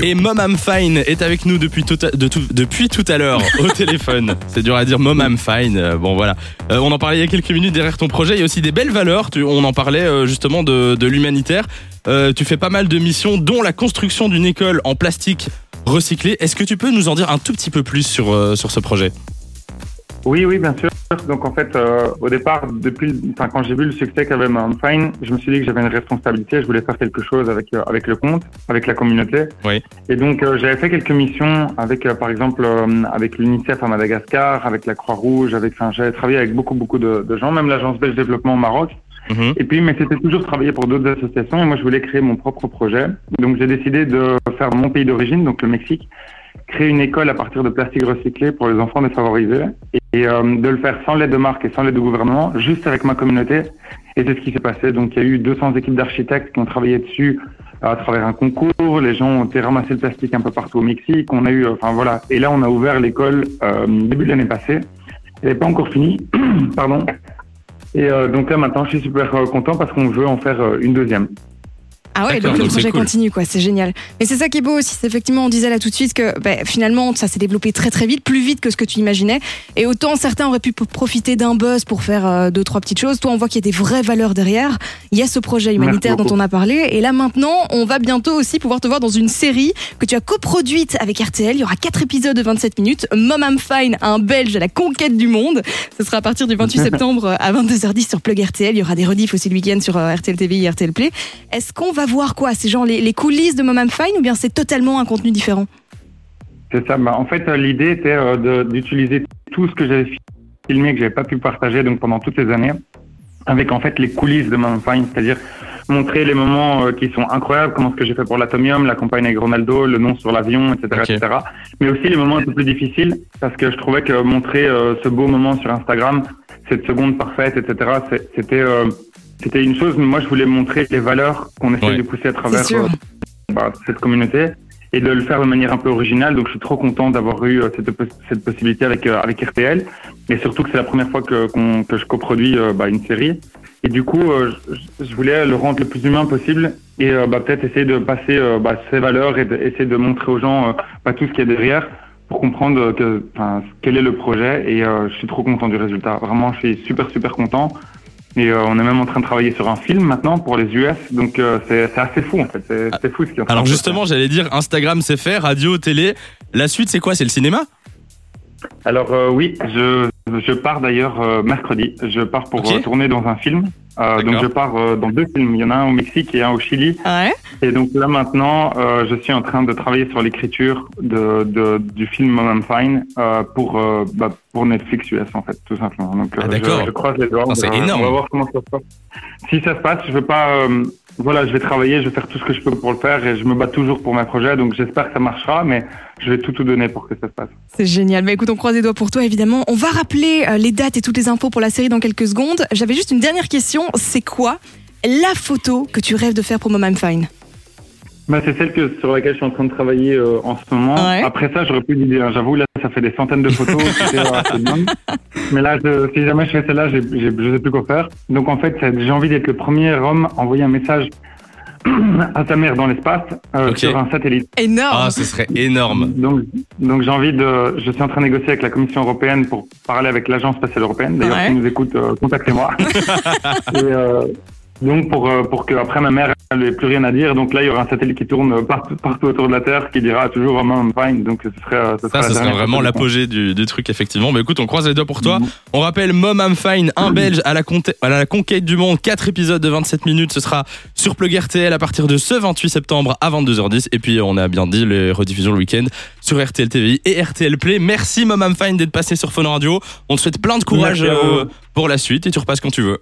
Radio. Et Mom I'm Fine est avec nous depuis tout à, de tout- depuis tout à l'heure au téléphone. C'est dur à dire Mom I'm Fine. Euh, Bon voilà. Euh, on en parlait il y a quelques minutes derrière ton projet. Il y a aussi des belles valeurs. Tu- on en parlait euh, justement de, de l'humanitaire. Euh, tu fais pas mal de missions, dont la construction d'une école en plastique recyclé. Est-ce que tu peux nous en dire un tout petit peu plus sur, euh, sur ce projet? Oui, oui, bien sûr. Donc en fait, euh, au départ, depuis, enfin, quand j'ai vu le succès qu'avait Fine, je me suis dit que j'avais une responsabilité. Je voulais faire quelque chose avec euh, avec le compte, avec la communauté. Oui. Et donc euh, j'avais fait quelques missions avec, par exemple, avec l'UNICEF à Madagascar, avec la Croix-Rouge, avec, enfin, j'avais travaillé avec beaucoup beaucoup de, de gens, même l'agence belge développement au Maroc. Mhm. Et puis, mais c'était toujours travailler pour d'autres associations et moi, je voulais créer mon propre projet. Donc, j'ai décidé de faire mon pays d'origine, donc le Mexique, créer une école à partir de plastique recyclé pour les enfants défavorisés et euh, de le faire sans l'aide de marque et sans l'aide du gouvernement, juste avec ma communauté. Et c'est ce qui s'est passé. Donc, il y a eu 200 équipes d'architectes qui ont travaillé dessus à travers un concours. Les gens ont été ramasser le plastique un peu partout au Mexique. On a eu, enfin voilà. Et là, on a ouvert l'école euh, début de l'année passée. Elle n'est pas encore finie, pardon. Et euh, donc là maintenant, je suis super euh, content parce qu'on veut en faire euh, une deuxième. Ah ouais, donc le projet cool. continue, quoi, c'est génial. Mais c'est ça qui est beau aussi, c'est effectivement, on disait là tout de suite que bah, finalement, ça s'est développé très très vite, plus vite que ce que tu imaginais. Et autant certains auraient pu profiter d'un buzz pour faire euh, deux, trois petites choses. Toi, on voit qu'il y a des vraies valeurs derrière. Il y a ce projet humanitaire dont beaucoup. on a parlé. Et là maintenant, on va bientôt aussi pouvoir te voir dans une série que tu as coproduite avec RTL. Il y aura quatre épisodes de 27 minutes. Mom I'm Fine, un Belge à la conquête du monde. Ce sera à partir du 28 septembre à 22h10 sur Plug RTL. Il y aura des rediffs aussi le week-end sur euh, RTL TV et RTL Play. Est-ce qu'on va voir quoi C'est genre les, les coulisses de Mom I'm Fine ou bien c'est totalement un contenu différent C'est ça. Bah, en fait, euh, l'idée était euh, de- d'utiliser tout ce que j'avais filmé que j'avais pas pu partager donc pendant toutes ces années, avec en fait les coulisses de Mom Fine, c'est-à-dire montrer les moments euh, qui sont incroyables, comment ce que j'ai fait pour l'Atomium, la campagne avec Ronaldo, le nom sur l'avion, etc., etc. Mais aussi les moments un peu plus difficiles, parce que je trouvais que montrer euh, ce beau moment sur Instagram, cette seconde parfaite, etc., c'était euh, c'était une chose, mais moi je voulais montrer les valeurs qu'on essaie Ouais. de pousser à travers euh, bah, cette communauté et de le faire de manière un peu originale. Donc je suis trop content d'avoir eu euh, cette, cette possibilité avec euh, avec RTL, et surtout que c'est la première fois que que je coproduis euh, bah, une série. Et du coup, euh, je, je voulais le rendre le plus humain possible et euh, bah, peut-être essayer de passer euh, bah, ces valeurs et de, essayer de montrer aux gens euh, bah, tout ce qu'il y a derrière pour comprendre que, enfin, quel est le projet. Et euh, je suis trop content du résultat. Vraiment, je suis super super content. Et euh, on est même en train de travailler sur un film maintenant pour les US. Donc euh, c'est assez fou en fait. C'est c'est fou ce qui Alors justement, j'allais dire Instagram c'est fait, radio, télé. La suite c'est quoi? C'est le cinéma? Alors euh, oui, je, je pars d'ailleurs euh, mercredi. Je pars pour euh, tourner dans un film. Euh, donc je pars dans deux films. Il y en a un au Mexique et un au Chili. Ouais. Et donc là maintenant, je suis en train de travailler sur l'écriture de, de, du film Mom I'm Fine pour bah, pour Netflix US en fait, tout simplement. Donc Ah, d'accord. je, je croise les doigts. C'est énorme. On va voir comment ça se passe. Si ça se passe, je veux pas. Voilà, je vais travailler, je vais faire tout ce que je peux pour le faire et je me bats toujours pour mes projets. Donc j'espère que ça marchera, mais je vais tout donner pour que ça se passe. C'est génial. Bah écoute, on croise les doigts pour toi évidemment. On va rappeler euh, les dates et toutes les infos pour la série dans quelques secondes. J'avais juste une dernière question. C'est quoi la photo que tu rêves de faire pour Mom I'm Fine? Bah, c'est celle que, sur laquelle je suis en train de travailler euh, en ce moment. Ouais. Après ça, j'aurais plus d'idées. hein. J'avoue, là, ça fait des centaines de photos. euh. Mais là, je- si jamais je fais celle-là, j'ai- j'ai- je sais plus quoi faire. Donc, en fait, j'ai envie d'être le premier homme à envoyer un message à sa mère dans l'espace euh, sur un satellite. Énorme. Ah, ce serait énorme. Donc, donc j'ai envie de. Je suis en train de négocier avec la Commission européenne pour parler avec l'Agence spatiale européenne. D'ailleurs, Ouais. si vous nous écoute, euh, contactez-moi. Et, euh, donc pour euh, pour que après ma mère elle n'ait plus rien à dire. Donc là, il y aura un satellite qui tourne partout, partout autour de la Terre qui dira toujours Mom fine. Donc ce serait euh, ce Ça, ce serait vraiment l'apogée du, du truc, effectivement. Mais écoute, on croise les doigts pour toi. Mhm. On rappelle Mom I'm Fine, un Belge à la, à la conquête du monde, 4 épisodes de 27 minutes. Ce sera sur Plug RTL à partir de ce 28 septembre à 22h10. Et puis, on a bien dit les rediffusions le week-end sur RTL TV et RTL Play. Merci Mom I'm Fine d'être passé sur Phone Radio. On te souhaite plein de courage euh, pour la suite et tu repasses quand tu veux.